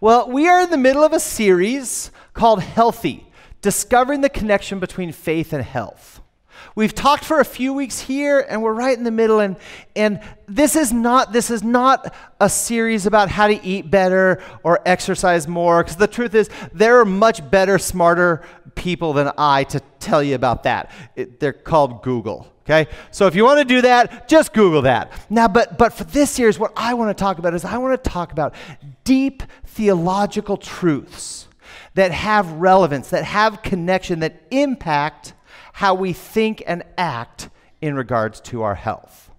Well, we are in the middle of a series called Healthy Discovering the Connection Between Faith and Health. We've talked for a few weeks here and we're right in the middle and and this is not this is not a series about how to eat better or exercise more because the truth is there are much better smarter people than I to tell you about that. It, they're called Google. Okay? So if you want to do that, just Google that. Now, but but for this series, what I want to talk about is I want to talk about deep theological truths that have relevance, that have connection, that impact how we think and act in regards to our health.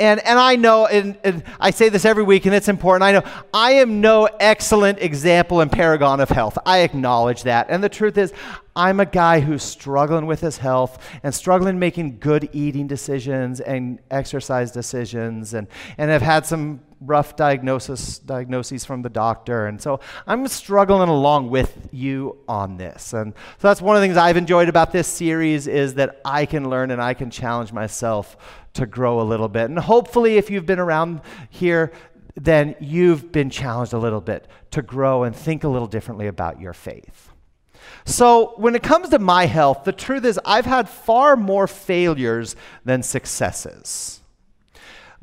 And, and I know, and, and, I say this every week, and it's important. I know I am no excellent example and paragon of health. I acknowledge that. And the truth is, I'm a guy who's struggling with his health and struggling making good eating decisions and exercise decisions, and, and have had some rough diagnosis diagnoses from the doctor. And so I'm struggling along with you on this. And so that's one of the things I've enjoyed about this series is that I can learn and I can challenge myself to grow a little bit. And hopefully, if you've been around here, then you've been challenged a little bit to grow and think a little differently about your faith. So, when it comes to my health, the truth is I've had far more failures than successes.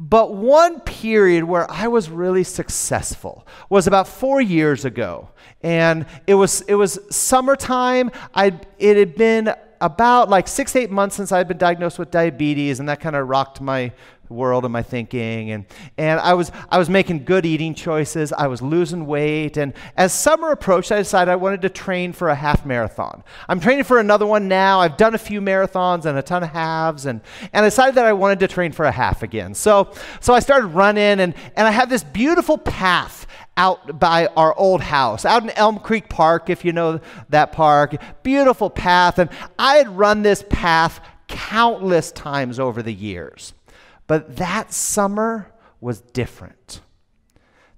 But one period where I was really successful was about four years ago. And it was, it was summertime. I, it had been about like six, eight months since I'd been diagnosed with diabetes, and that kind of rocked my world and my thinking. And, and I, was, I was making good eating choices. I was losing weight. And as summer approached, I decided I wanted to train for a half marathon. I'm training for another one now. I've done a few marathons and a ton of halves. And, and I decided that I wanted to train for a half again. So, so I started running, and, and I had this beautiful path out by our old house, out in Elm Creek Park, if you know that park. Beautiful path. And I had run this path countless times over the years. But that summer was different.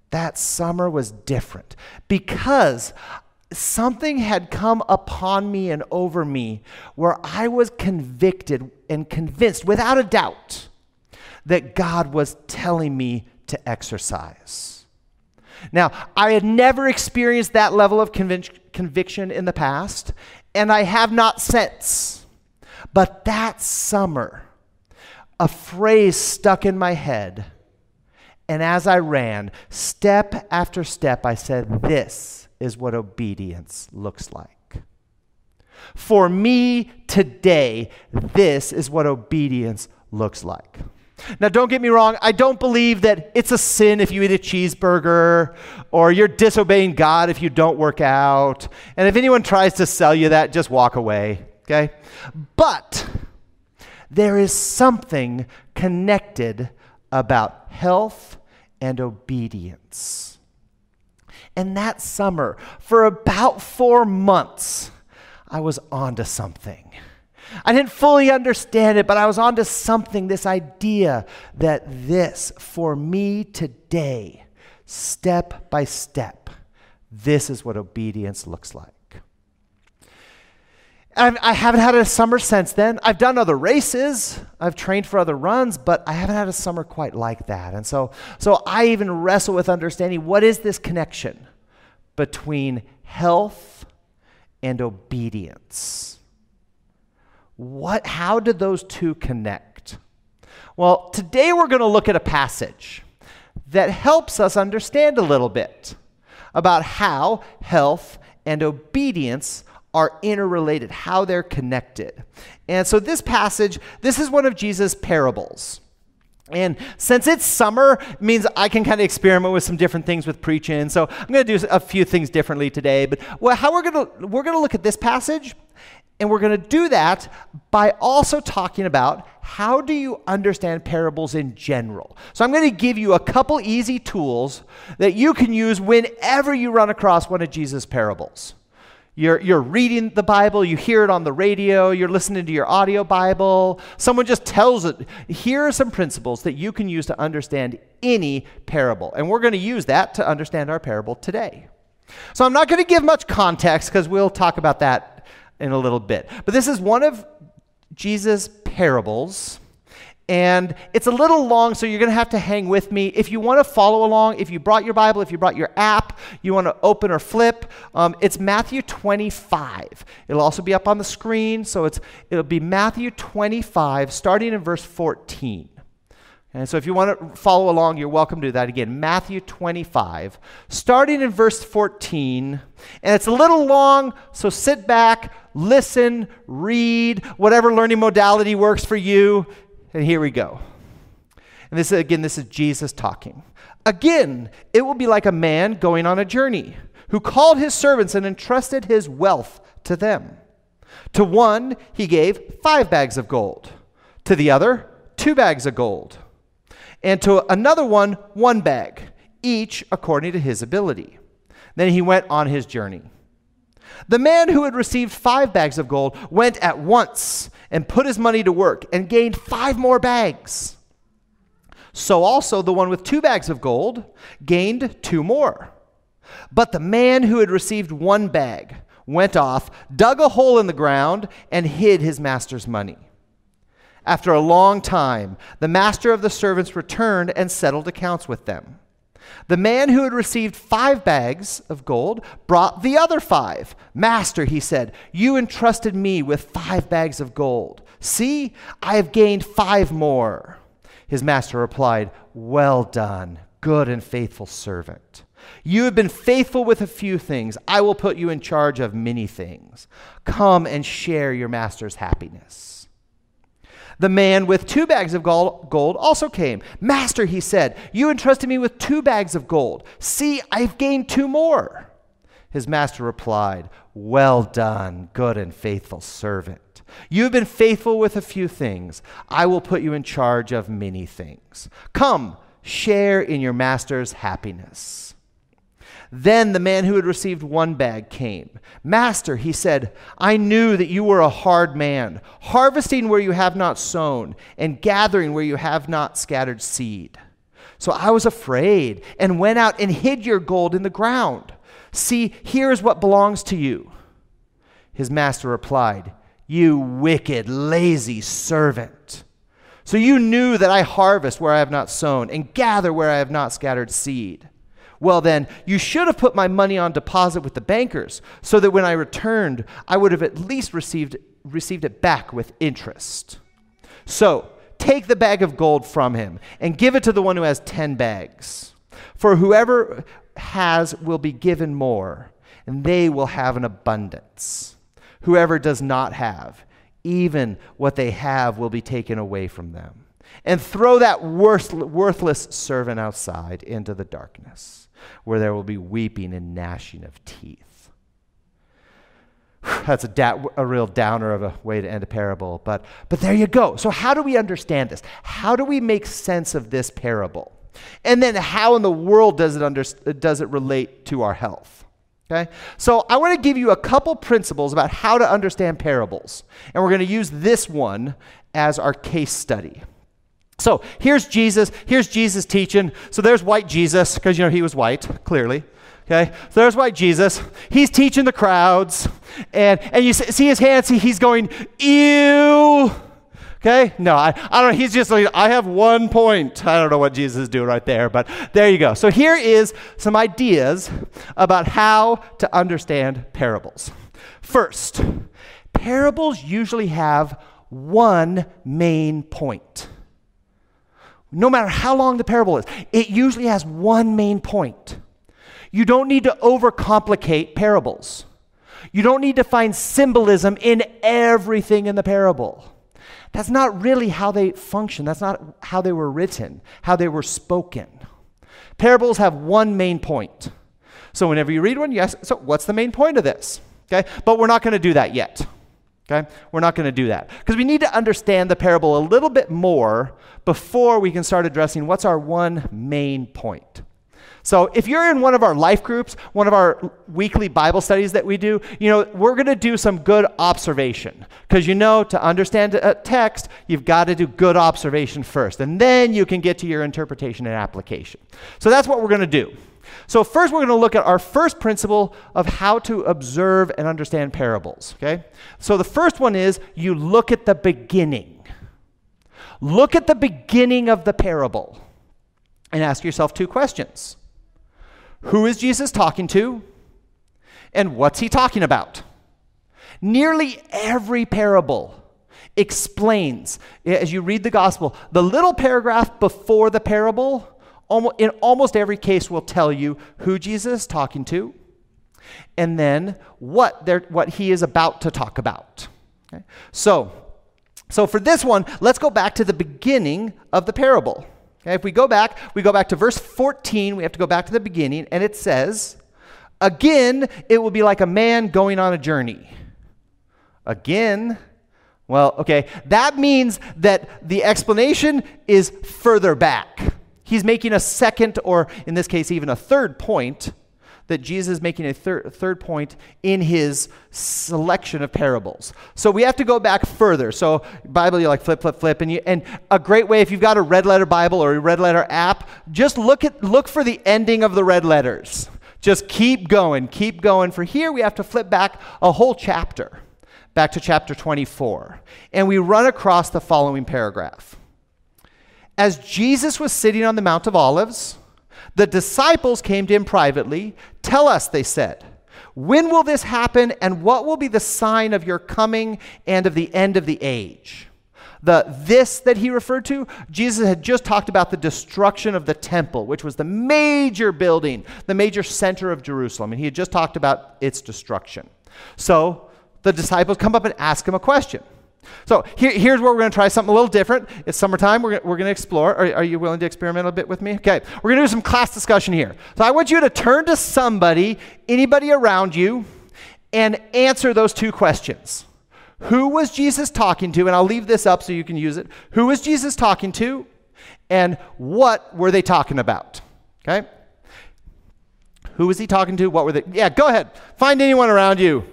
That summer was different because something had come upon me and over me where I was convicted and convinced without a doubt that God was telling me to exercise. Now, I had never experienced that level of convic- conviction in the past, and I have not since. But that summer, a phrase stuck in my head. And as I ran, step after step, I said, This is what obedience looks like. For me today, this is what obedience looks like. Now, don't get me wrong, I don't believe that it's a sin if you eat a cheeseburger or you're disobeying God if you don't work out. And if anyone tries to sell you that, just walk away, okay? But there is something connected about health and obedience. And that summer, for about four months, I was onto something. I didn't fully understand it, but I was onto something this idea that this, for me today, step by step, this is what obedience looks like. I've, I have not had a summer since then. I've done other races, I've trained for other runs, but I haven't had a summer quite like that. And so, so I even wrestle with understanding what is this connection between health and obedience. What, how did those two connect? Well, today we're going to look at a passage that helps us understand a little bit about how health and obedience are interrelated, how they're connected. And so, this passage, this is one of Jesus' parables. And since it's summer, means I can kind of experiment with some different things with preaching. So I'm going to do a few things differently today. But well, how we're going to we're going to look at this passage and we're going to do that by also talking about how do you understand parables in general. So I'm going to give you a couple easy tools that you can use whenever you run across one of Jesus' parables. You're, you're reading the Bible, you hear it on the radio, you're listening to your audio Bible. Someone just tells it. Here are some principles that you can use to understand any parable. And we're going to use that to understand our parable today. So I'm not going to give much context because we'll talk about that in a little bit. But this is one of Jesus' parables. And it's a little long, so you're going to have to hang with me. If you want to follow along, if you brought your Bible, if you brought your app, you want to open or flip, um, it's Matthew 25. It'll also be up on the screen, so it's, it'll be Matthew 25, starting in verse 14. And so if you want to follow along, you're welcome to do that. Again, Matthew 25, starting in verse 14. And it's a little long, so sit back, listen, read, whatever learning modality works for you. And here we go. And this again, this is Jesus talking. Again, it will be like a man going on a journey who called his servants and entrusted his wealth to them. To one, he gave five bags of gold, to the other, two bags of gold and to another one, one bag, each according to his ability. Then he went on his journey. The man who had received five bags of gold went at once and put his money to work and gained five more bags. So also the one with two bags of gold gained two more. But the man who had received one bag went off, dug a hole in the ground, and hid his master's money. After a long time, the master of the servants returned and settled accounts with them. The man who had received five bags of gold brought the other five. Master, he said, you entrusted me with five bags of gold. See, I have gained five more. His master replied, Well done, good and faithful servant. You have been faithful with a few things. I will put you in charge of many things. Come and share your master's happiness. The man with two bags of gold also came. Master, he said, you entrusted me with two bags of gold. See, I've gained two more. His master replied, Well done, good and faithful servant. You have been faithful with a few things. I will put you in charge of many things. Come, share in your master's happiness. Then the man who had received one bag came. Master, he said, I knew that you were a hard man, harvesting where you have not sown, and gathering where you have not scattered seed. So I was afraid and went out and hid your gold in the ground. See, here is what belongs to you. His master replied, You wicked, lazy servant. So you knew that I harvest where I have not sown and gather where I have not scattered seed. Well, then, you should have put my money on deposit with the bankers, so that when I returned, I would have at least received, received it back with interest. So, take the bag of gold from him and give it to the one who has ten bags. For whoever has will be given more, and they will have an abundance. Whoever does not have, even what they have will be taken away from them. And throw that worthless servant outside into the darkness where there will be weeping and gnashing of teeth. That's a, da- a real downer of a way to end a parable, but, but there you go. So, how do we understand this? How do we make sense of this parable? And then, how in the world does it, under- does it relate to our health? Okay? So, I want to give you a couple principles about how to understand parables. And we're going to use this one as our case study. So here's Jesus. Here's Jesus teaching. So there's white Jesus, because you know he was white, clearly. Okay, so there's white Jesus. He's teaching the crowds, and and you see his hands. He's going, ew. Okay, no, I, I don't know. He's just like, I have one point. I don't know what Jesus is doing right there, but there you go. So here is some ideas about how to understand parables. First, parables usually have one main point no matter how long the parable is, it usually has one main point. You don't need to overcomplicate parables. You don't need to find symbolism in everything in the parable. That's not really how they function. That's not how they were written, how they were spoken. Parables have one main point. So whenever you read one, ask, so what's the main point of this? Okay? But we're not going to do that yet. Okay? We're not going to do that. Because we need to understand the parable a little bit more before we can start addressing what's our one main point. So, if you're in one of our life groups, one of our weekly Bible studies that we do, you know, we're going to do some good observation. Because you know, to understand a text, you've got to do good observation first. And then you can get to your interpretation and application. So, that's what we're going to do. So, first, we're going to look at our first principle of how to observe and understand parables. Okay? So, the first one is you look at the beginning. look at the beginning of the parable and ask yourself two questions Who is Jesus talking to? And what's he talking about? Nearly every parable explains, as you read the gospel, the little paragraph before the parable, in almost every case, will tell you who Jesus is talking to and then what, what he is about to talk about. Okay? So, so for this one, let's go back to the beginning of the parable. Okay, if we go back, we go back to verse 14, we have to go back to the beginning, and it says, Again, it will be like a man going on a journey. Again, well, okay, that means that the explanation is further back. He's making a second, or in this case, even a third point that Jesus is making a thir- third point in his selection of parables. So we have to go back further. So Bible, you like flip, flip, flip, and you, and a great way if you've got a red letter Bible or a red letter app, just look at look for the ending of the red letters. Just keep going, keep going. For here we have to flip back a whole chapter, back to chapter 24, and we run across the following paragraph. As Jesus was sitting on the Mount of Olives the disciples came to him privately. Tell us, they said, when will this happen, and what will be the sign of your coming and of the end of the age? The this that he referred to, Jesus had just talked about the destruction of the temple, which was the major building, the major center of Jerusalem, and he had just talked about its destruction. So the disciples come up and ask him a question. So here, here's where we're going to try something a little different. It's summertime. We're, we're going to explore. Are, are you willing to experiment a bit with me? Okay. We're going to do some class discussion here. So I want you to turn to somebody, anybody around you, and answer those two questions. Who was Jesus talking to? And I'll leave this up so you can use it. Who was Jesus talking to? And what were they talking about? Okay? Who was he talking to? What were they? Yeah, go ahead. Find anyone around you.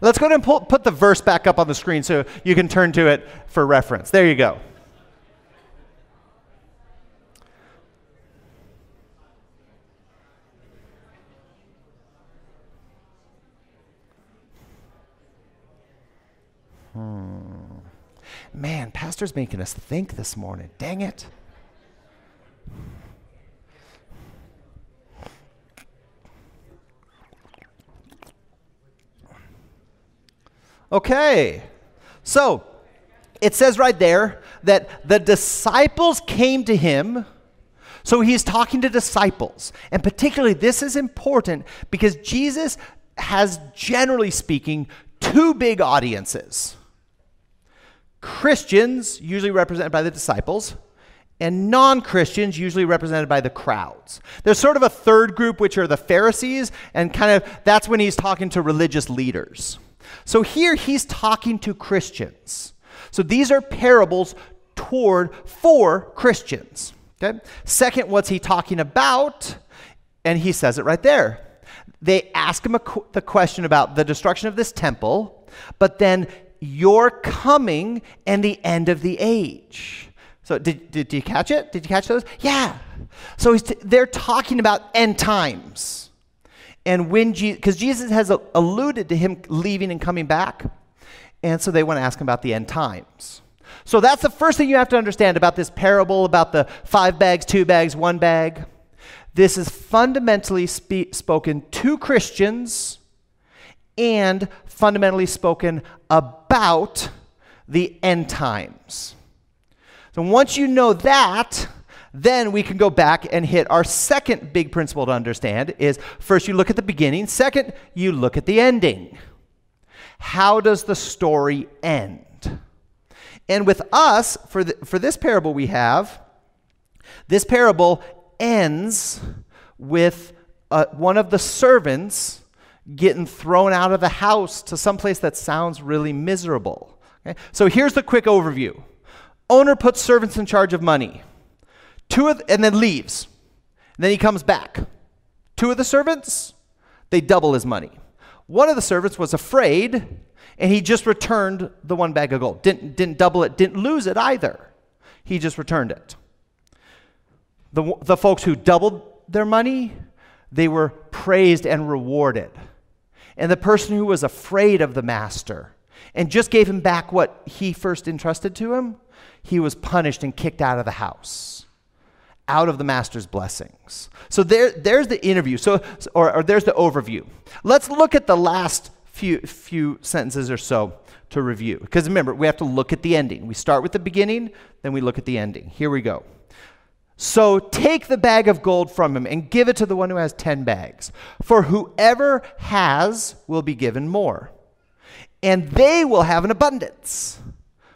Let's go ahead and pull, put the verse back up on the screen so you can turn to it for reference. There you go. Hmm. Man, Pastor's making us think this morning. Dang it. Okay. So, it says right there that the disciples came to him. So he's talking to disciples. And particularly, this is important because Jesus has, generally speaking, two big audiences Christians, usually represented by the disciples, and non Christians, usually represented by the crowds. There's sort of a third group, which are the Pharisees, and kind of that's when he's talking to religious leaders. So here he's talking to Christians. So these are parables toward for Christians. Okay? Second, what's he talking about? And he says it right there. They ask him qu- the question about the destruction of this temple, but then your coming and the end of the age. So, did, did, did you catch it? Did you catch those? Yeah. So, t- they're talking about end times and when Jesus, because Jesus has alluded to him leaving and coming back, and so they want to ask him about the end times. So that's the first thing you have to understand about this parable about the five bags, two bags, one bag. This is fundamentally spe- spoken to Christians and fundamentally spoken about the end times. So once you know that, then we can go back and hit our second big principle to understand is first you look at the beginning, second you look at the ending. How does the story end? And with us, for, the, for this parable we have, this parable ends with uh, one of the servants getting thrown out of the house to some place that sounds really miserable. Okay? So here's the quick overview owner puts servants in charge of money. Two of, and then leaves. And then he comes back. Two of the servants, they double his money. One of the servants was afraid, and he just returned the one bag of gold. Didn't, didn't double it, didn't lose it either. He just returned it. The, the folks who doubled their money, they were praised and rewarded. And the person who was afraid of the master and just gave him back what he first entrusted to him, he was punished and kicked out of the house, out of the master's blessings. So there, there's the interview, so, or, or there's the overview. Let's look at the last few, few sentences or so to review. Because remember, we have to look at the ending. We start with the beginning, then we look at the ending. Here we go. So take the bag of gold from him and give it to the one who has ten bags. For whoever has will be given more, and they will have an abundance.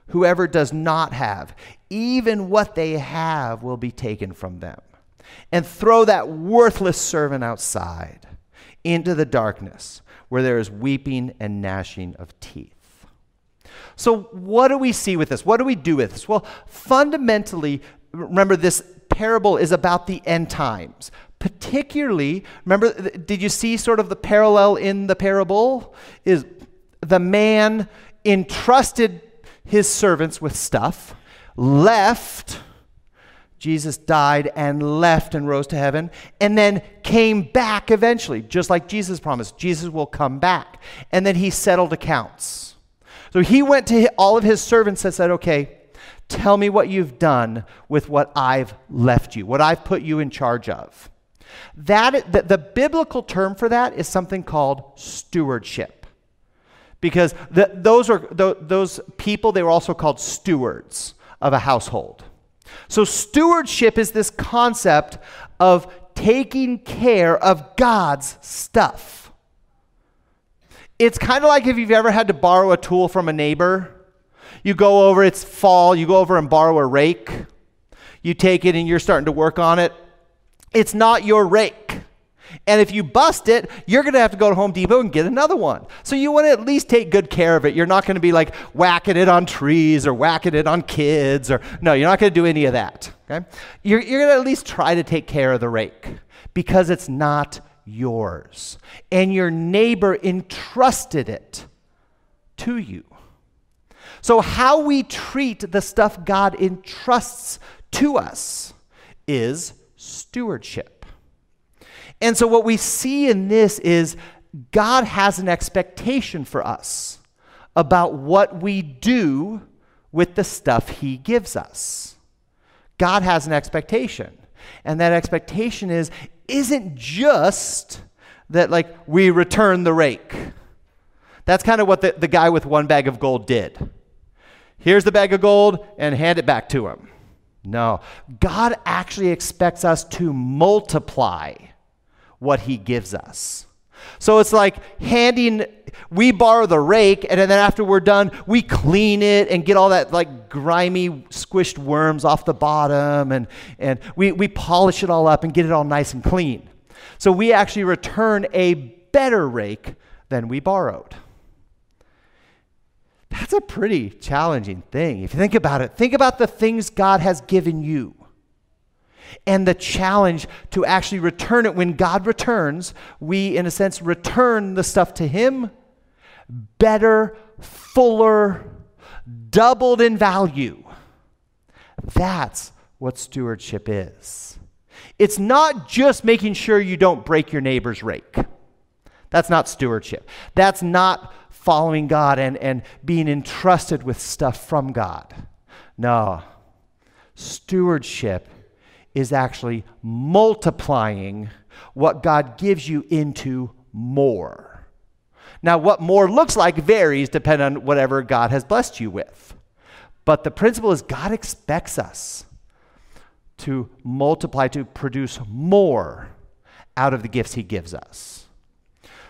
Whoever does not have, even what they have will be taken from them. And throw that worthless servant outside into the darkness where there is weeping and gnashing of teeth. So, what do we see with this? What do we do with this? Well, fundamentally, remember this parable is about the end times. Particularly, remember, did you see sort of the parallel in the parable? Is the man entrusted his servants with stuff, left, Jesus died and left and rose to heaven, and then came back eventually, just like Jesus promised. Jesus will come back. And then he settled accounts. So he went to all of his servants and said, Okay, Tell me what you've done with what I've left you, what I've put you in charge of. That, the, the biblical term for that is something called stewardship. Because the, those, are, the, those people, they were also called stewards of a household. So, stewardship is this concept of taking care of God's stuff. It's kind of like if you've ever had to borrow a tool from a neighbor you go over, it's fall, you go over and borrow a rake. You take it and you're starting to work on it. It's not your rake. And if you bust it, you're going to have to go to Home Depot and get another one. So you want to at least take good care of it. You're not going to be like whacking it on trees or whacking it on kids or no, you're not going to do any of that. Okay? You're, you're going to at least try to take care of the rake because it's not yours. And your neighbor entrusted it to you. So, how we treat the stuff God entrusts to us is stewardship. And so, what we see in this is God has an expectation for us about what we do with the stuff He gives us. God has an expectation. And that expectation is isn't just that like we return the rake. That's kind of what the, the guy with one bag of gold did here's the bag of gold and hand it back to him. No, God actually expects us to multiply what he gives us. So it's like handing, we borrow the rake, and then after we're done, we clean it and get all that like grimy, squished worms off the bottom, and, and we, we polish it all up and get it all nice and clean. So we actually return a better rake than we borrowed. That's a pretty challenging thing. If you think about it, think about the things God has given you and the challenge to actually return it. When God returns, we, in a sense, return the stuff to Him better, fuller, doubled in value. That's what stewardship is. It's not just making sure you don't break your neighbor's rake. That's not stewardship. That's not following God and, and being entrusted with stuff from God. No. Stewardship is actually multiplying what God gives you into more. Now, what more looks like varies depending on whatever God has blessed you with. But the principle is God expects us to multiply, to produce more out of the gifts He gives us.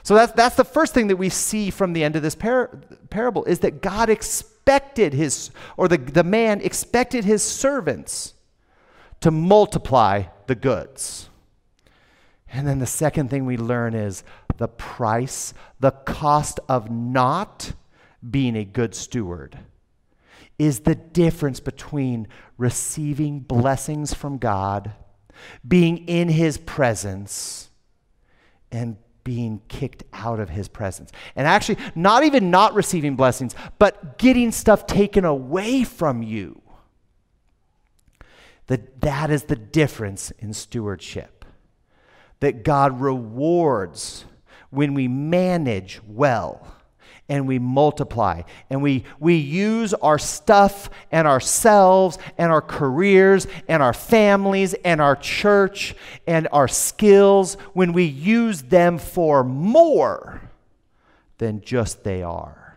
So that's, that's the first thing that we see from the end of this par- parable is that God expected his, or the, the man expected his servants to multiply the goods. And then the second thing we learn is the price, the cost of not being a good steward is the difference between receiving blessings from God, being in his presence, and being kicked out of his presence. And actually, not even not receiving blessings, but getting stuff taken away from you. That, that is the difference in stewardship. that God rewards when we manage well and we multiply and we, we use our stuff and ourselves and our careers and our families and our church and our skills when we use them for more than just they are.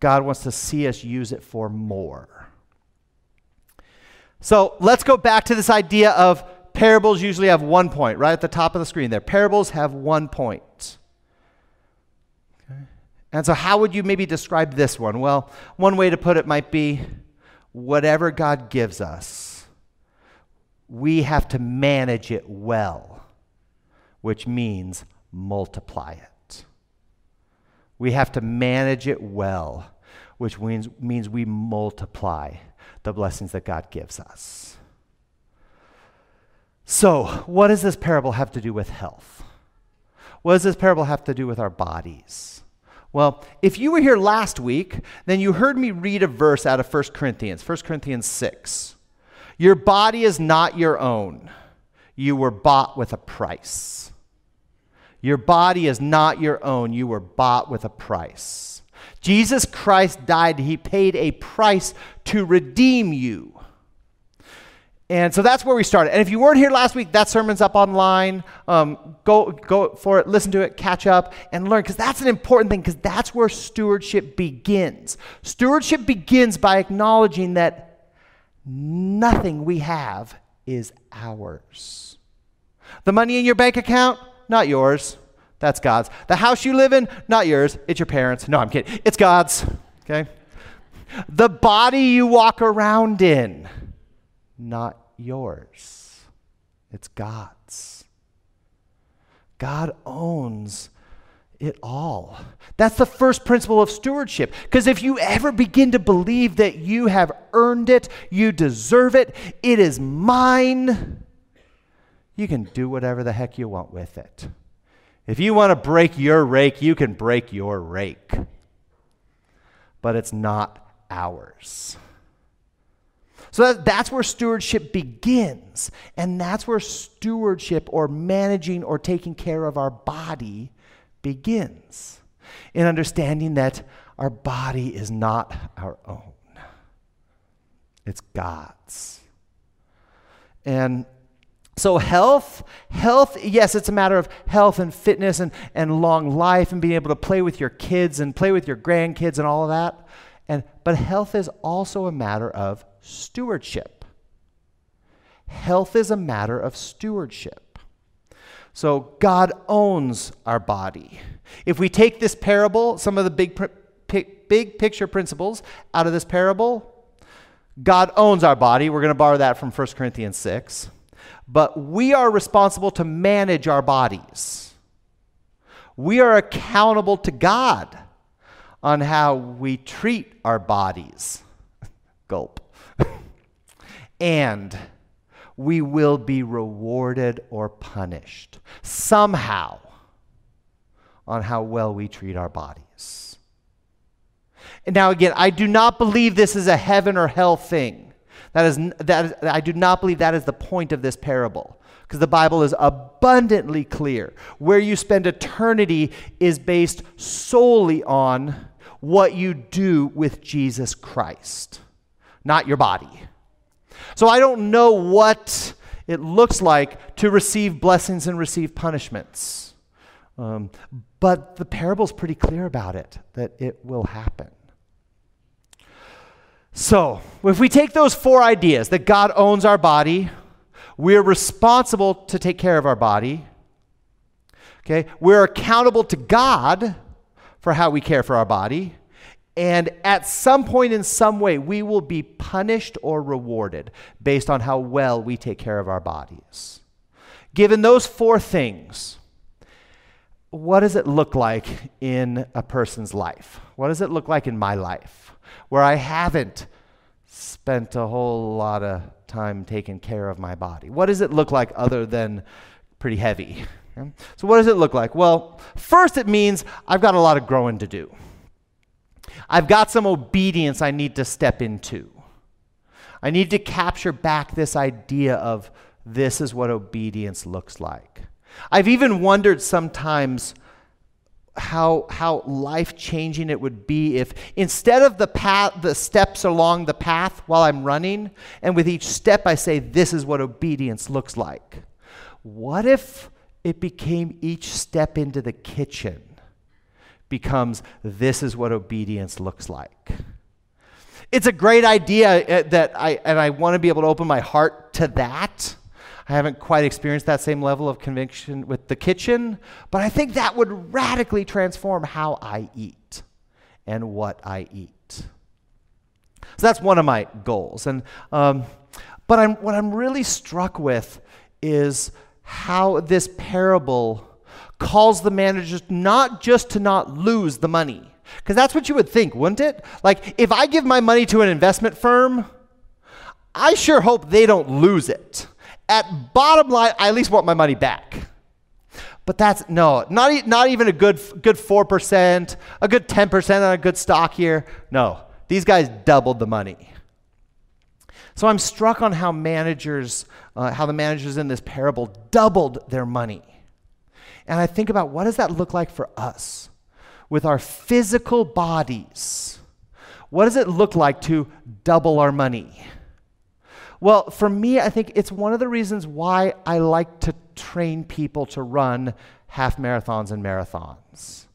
God wants to see us use it for more. So let's go back to this idea of parables usually have one point, right at the top of the screen there. Parables have one point. And so, how would you maybe describe this one? Well, one way to put it might be whatever God gives us, we have to manage it well, which means multiply it. We have to manage it well, which means, means we multiply the blessings that God gives us. So, what does this parable have to do with health? What does this parable have to do with our bodies? Well, if you were here last week, then you heard me read a verse out of 1 Corinthians, 1 Corinthians 6. Your body is not your own. You were bought with a price. Your body is not your own. You were bought with a price. Jesus Christ died. He paid a price to redeem you. And so that's where we started. And if you weren't here last week, that sermon's up online. Um, go, go for it, listen to it, catch up, and learn, because that's an important thing, because that's where stewardship begins. Stewardship begins by acknowledging that nothing we have is ours. The money in your bank account, not yours. That's God's. The house you live in, not yours. It's your parents. No, I'm kidding. It's God's. Okay? The body you walk around in, not yours, it's God's. God owns it all. That's the first principle of stewardship. Because if you ever begin to believe that you have earned it, you deserve it, it is mine, you can do whatever the heck you want with it. If you want to break your rake, you can break your rake. But it's not ours. So that, that's where stewardship begins. And that's where stewardship or managing or taking care of our body begins. In understanding that our body is not our own, it's God's. And so, health, health, yes, it's a matter of health and fitness and, and long life and being able to play with your kids and play with your grandkids and all of that. And, but health is also a matter of stewardship. Health is a matter of stewardship. So God owns our body. If we take this parable, some of the big, big picture principles out of this parable, God owns our body. We're going to borrow that from 1 Corinthians 6. But we are responsible to manage our bodies. We are accountable to God on how we treat our bodies. Gulp and we will be rewarded or punished somehow on how well we treat our bodies. And now, again, I do not believe this is a heaven or hell thing. That is, that is, I do not believe that is the point of this parable because the Bible is abundantly clear. Where you spend eternity is based solely on what you do with Jesus Christ, not your body. So I don't know what it looks like to receive blessings and receive punishments. Um, but the parable's pretty clear about it, that it will happen. So, if we take those four ideas that God owns our body, we're responsible to take care of our body, okay, we're accountable to God for how we care for our body, and at some point, in some way, we will be punished or rewarded based on how well we take care of our bodies. Given those four things, what does it look like in a person's life? What does it look like in my life where I haven't spent a whole lot of time taking care of my body? What does it look like other than pretty heavy? So, what does it look like? Well, first, it means I've got a lot of growing to do. I've got some obedience I need to step into. I need to capture back this idea of this is what obedience looks like. I've even wondered sometimes how, how life changing it would be if instead of the path, the steps along the path while I'm running, and with each step I say, This is what obedience looks like. What if it became each step into the kitchen becomes, This is what obedience looks like? It's a great idea uh, that I, and I want to be able to open my heart to that. I haven't quite experienced that same level of conviction with the kitchen, but I think that would radically transform how I eat and what I eat. So that's one of my goals. And, um, but I'm, what I'm really struck with is how this parable calls the managers not just to not lose the money. Because that's what you would think, wouldn't it? Like, if I give my money to an investment firm, I sure hope they don't lose it at bottom line, I at least want my money back. But that's no, not, not even a good, good 4%, a good 10% on a good stock here. No, these guys doubled the money. So I'm struck on how managers, uh, how the managers in this parable doubled their money. And I think about what does that look like for us with our physical bodies? What does it look like to double our money? Well, for me, I think it's one of the reasons why I like to train people to run half marathons and marathons.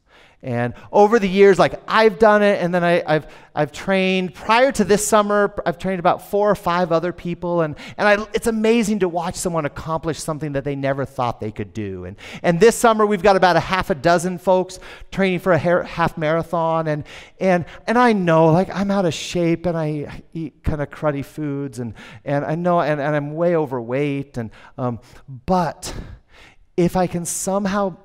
And over the years, like I've done it, and then I, have I've trained. Prior to this summer, I've trained about four or five other people, and, and I, it's amazing to watch someone accomplish something that they never thought they could do. And, and this summer, we've got about a half a dozen folks training for a half marathon, and, and, and I know, like, I'm out of shape, and I eat kind of cruddy foods, and, and I know, and, and I'm way overweight, and, um, but if I can somehow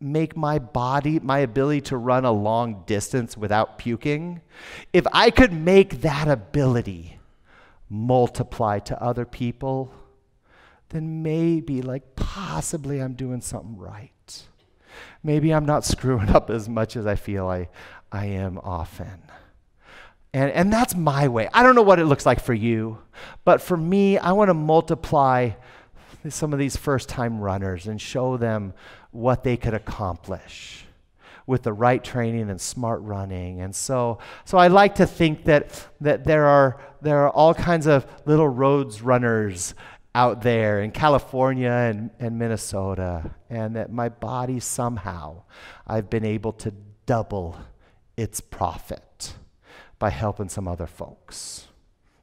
make my body, my ability to run a long distance without puking, if I could make that ability multiply to other people, then maybe, like, possibly I'm doing something right. Maybe I'm not screwing up as much as I feel I, I am often. And, and that's my way. I don't know what it looks like for you, but for me, I want to multiply some of these first time runners and show them what they could accomplish with the right training and smart running. And so, so I like to think that, that there, are, there are all kinds of little roads runners out there in California and, and Minnesota, and that my body somehow, I've been able to double its profit by helping some other folks.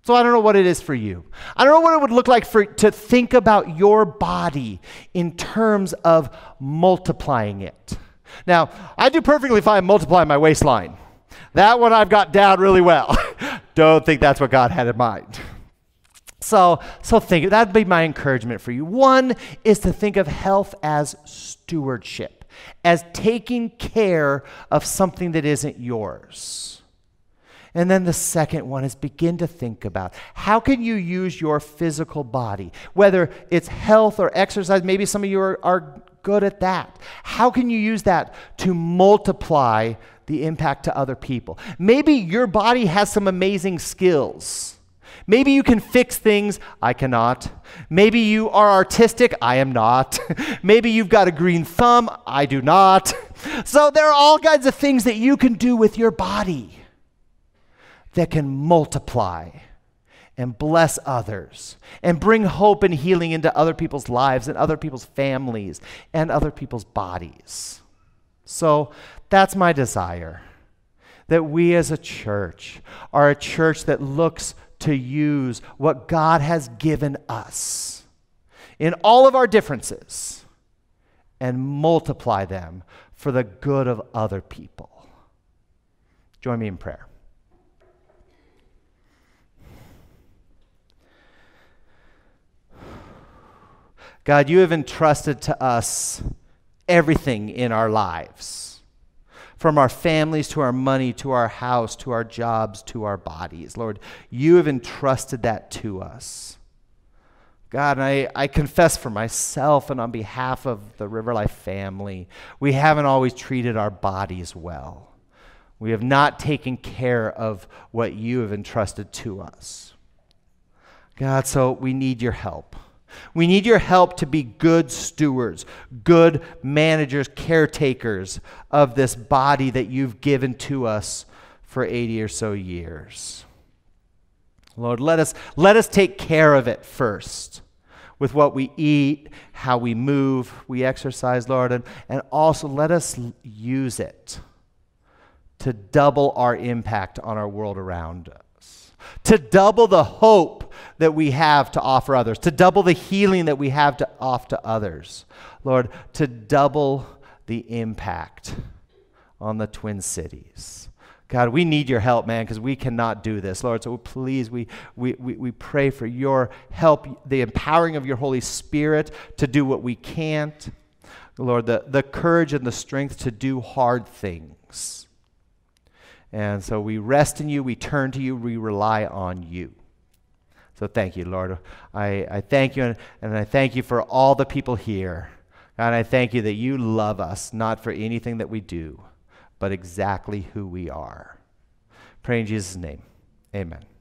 So I don't know what it is for you. I don't know what it would look like for to think about your body in terms of multiplying it. Now, I do perfectly fine multiplying my waistline. That one I've got down really well. don't think that's what God had in mind. So, so think that'd be my encouragement for you. One is to think of health as stewardship, as taking care of something that isn't yours. And then the second one is begin to think about how can you use your physical body, whether it's health or exercise, maybe some of you are, are good at that. How can you use that to multiply the impact to other people? Maybe your body has some amazing skills. Maybe you can fix things, I cannot. Maybe you are artistic, I am not. Maybe you've got a green thumb, I do not. So there are all kinds of things that you can do with your body that can multiply and bless others and bring hope and healing into other people's lives and other people's families and other people's bodies. So that's my desire that we as a church are a church that looks to use what God has given us in all of our differences and multiply them for the good of other people. Join me in prayer. God, you have entrusted to us everything in our lives from our families to our money to our house to our jobs to our bodies. Lord, you have entrusted that to us. God, I, I confess for myself and on behalf of the River Life family, we haven't always treated our bodies well. We have not taken care of what you have entrusted to us. God, so we need your help. We need your help to be good stewards, good managers, caretakers of this body that you've given to us for 80 or so years. Lord, let us, let us take care of it first with what we eat, how we move, we exercise, Lord, and, and also let us use it to double our impact on our world around us, to double the hope that we have to offer others, to double the healing that we have to offer to others. Lord, to double the impact on the Twin Cities. God, we need your help, man, because we cannot do this, Lord. So please, we, we, we, we pray for your help, the empowering of your Holy Spirit to do what we can't. Lord, the, the courage and the strength to do hard things. And so we rest in you, we turn to you, we rely on you. So thank you, Lord. I, I thank you, and, and I thank you for all the people here. God, I thank you that you love us, not for anything that we do but exactly who we are. Pray in Jesus' name. Amen.